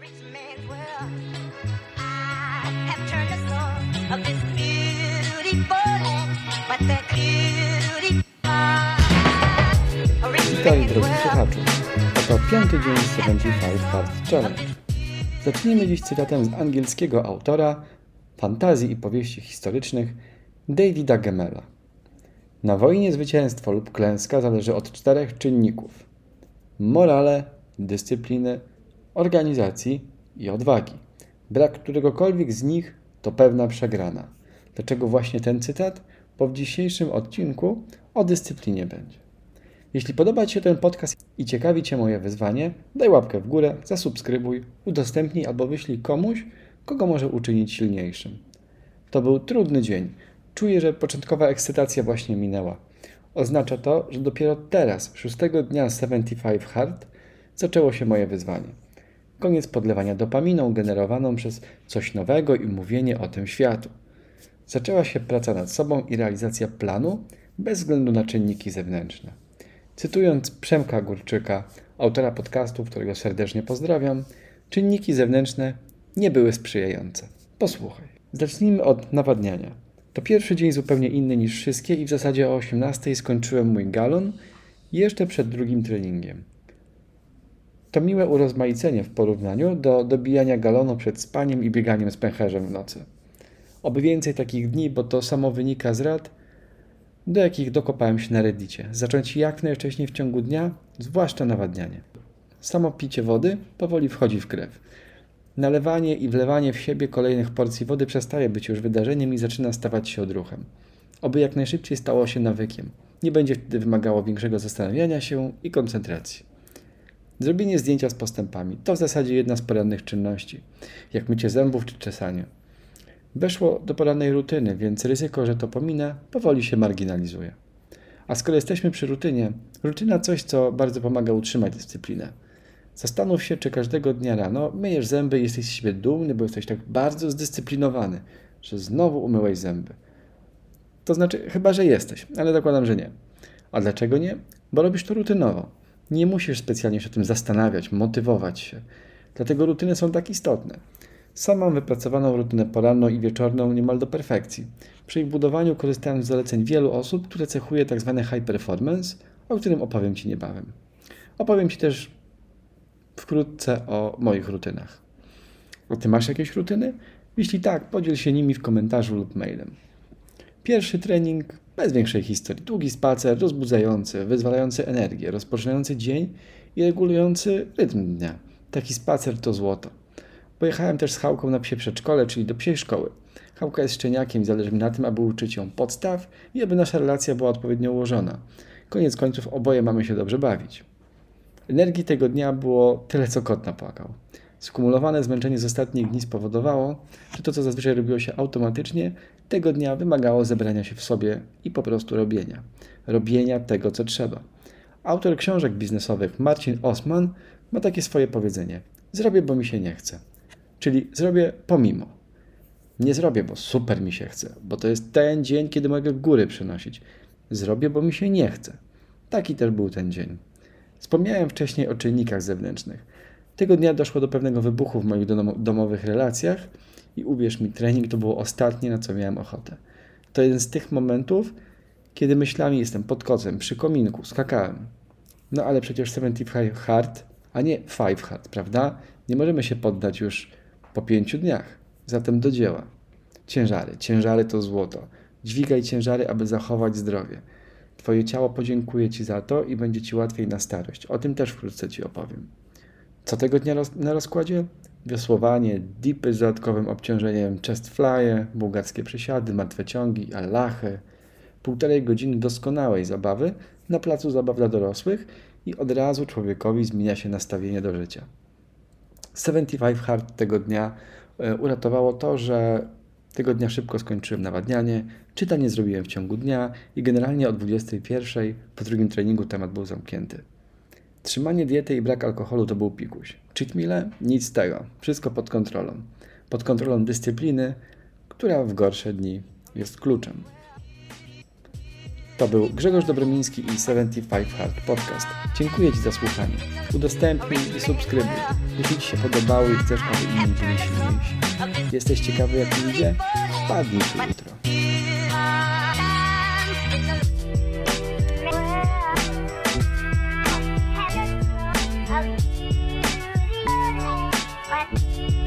Witaj world. słuchaczu. Oto piąty dzień 75 Hard Challenge. Zacznijmy dziś cytatem z angielskiego autora fantazji i powieści historycznych Davida Gemela. Na wojnie zwycięstwo lub klęska zależy od czterech czynników: morale, dyscypliny, organizacji i odwagi. Brak któregokolwiek z nich to pewna przegrana. Dlaczego właśnie ten cytat? Bo w dzisiejszym odcinku o dyscyplinie będzie. Jeśli podoba Ci się ten podcast i ciekawi Cię moje wyzwanie, daj łapkę w górę, zasubskrybuj, udostępnij albo wyślij komuś, kogo może uczynić silniejszym. To był trudny dzień. Czuję, że początkowa ekscytacja właśnie minęła. Oznacza to, że dopiero teraz, szóstego dnia 75 Hard, zaczęło się moje wyzwanie. Koniec podlewania dopaminą generowaną przez coś nowego i mówienie o tym światu. Zaczęła się praca nad sobą i realizacja planu bez względu na czynniki zewnętrzne. Cytując Przemka Górczyka, autora podcastu, którego serdecznie pozdrawiam, czynniki zewnętrzne nie były sprzyjające. Posłuchaj. Zacznijmy od nawadniania. To pierwszy dzień zupełnie inny niż wszystkie i w zasadzie o 18 skończyłem mój galon jeszcze przed drugim treningiem. To miłe urozmaicenie w porównaniu do dobijania galonu przed spaniem i bieganiem z pęcherzem w nocy. Oby więcej takich dni, bo to samo wynika z rad, do jakich dokopałem się na reddicie. Zacząć jak najwcześniej w ciągu dnia, zwłaszcza nawadnianie. Samo picie wody powoli wchodzi w krew. Nalewanie i wlewanie w siebie kolejnych porcji wody przestaje być już wydarzeniem i zaczyna stawać się odruchem. Oby jak najszybciej stało się nawykiem. Nie będzie wtedy wymagało większego zastanawiania się i koncentracji. Zrobienie zdjęcia z postępami to w zasadzie jedna z porannych czynności, jak mycie zębów czy czesanie. Weszło do porannej rutyny, więc ryzyko, że to pominę, powoli się marginalizuje. A skoro jesteśmy przy rutynie, rutyna coś, co bardzo pomaga utrzymać dyscyplinę. Zastanów się, czy każdego dnia rano myjesz zęby i jesteś z siebie dumny, bo jesteś tak bardzo zdyscyplinowany, że znowu umyłeś zęby. To znaczy, chyba, że jesteś, ale zakładam, że nie. A dlaczego nie? Bo robisz to rutynowo. Nie musisz specjalnie się o tym zastanawiać, motywować się. Dlatego rutyny są tak istotne. Sam mam wypracowaną rutynę poranną i wieczorną niemal do perfekcji. Przy ich budowaniu korzystałem z zaleceń wielu osób, które cechuje tzw. high performance, o którym opowiem Ci niebawem. Opowiem Ci też wkrótce o moich rutynach. A Ty masz jakieś rutyny? Jeśli tak, podziel się nimi w komentarzu lub mailem. Pierwszy trening bez większej historii. Długi spacer, rozbudzający, wyzwalający energię, rozpoczynający dzień i regulujący rytm dnia. Taki spacer to złoto. Pojechałem też z Chałką na psie przedszkole, czyli do psiej szkoły. Chałka jest szczeniakiem i zależy mi na tym, aby uczyć ją podstaw i aby nasza relacja była odpowiednio ułożona. Koniec końców oboje mamy się dobrze bawić. Energii tego dnia było tyle, co kot napłakał. Skumulowane zmęczenie z ostatnich dni spowodowało, że to, co zazwyczaj robiło się automatycznie, tego dnia wymagało zebrania się w sobie i po prostu robienia. Robienia tego, co trzeba. Autor książek biznesowych Marcin Osman ma takie swoje powiedzenie: Zrobię, bo mi się nie chce. Czyli zrobię pomimo. Nie zrobię, bo super mi się chce, bo to jest ten dzień, kiedy mogę góry przynosić. Zrobię, bo mi się nie chce. Taki też był ten dzień. Wspomniałem wcześniej o czynnikach zewnętrznych. Tego dnia doszło do pewnego wybuchu w moich domo- domowych relacjach i uwierz mi, trening to było ostatnie, na co miałem ochotę. To jeden z tych momentów, kiedy myślami jestem pod kocem, przy kominku, skakałem. No ale przecież 75 hard, a nie 5 hard, prawda? Nie możemy się poddać już po pięciu dniach. Zatem do dzieła. Ciężary. Ciężary to złoto. Dźwigaj ciężary, aby zachować zdrowie. Twoje ciało podziękuje Ci za to i będzie Ci łatwiej na starość. O tym też wkrótce Ci opowiem. Co tego dnia roz- na rozkładzie? Wiosłowanie, dipy z dodatkowym obciążeniem, chest flye, bułgarskie przysiady, martwe ciągi, allachy. Półtorej godziny doskonałej zabawy na placu zabaw dla dorosłych i od razu człowiekowi zmienia się nastawienie do życia. 75 Hard tego dnia e, uratowało to, że tego dnia szybko skończyłem nawadnianie, czytanie zrobiłem w ciągu dnia i generalnie o 21 po drugim treningu temat był zamknięty. Trzymanie diety i brak alkoholu to był pikuś. Cheat meale? Nic z tego. Wszystko pod kontrolą. Pod kontrolą dyscypliny, która w gorsze dni jest kluczem. To był Grzegorz Dobromiński i 75 Hard Podcast. Dziękuję Ci za słuchanie. Udostępnij i subskrybuj. Jeśli Ci się podobało i chcesz, aby inni byli silniejsi. Jesteś ciekawy jak idzie? Wpadnij tu jutro. back.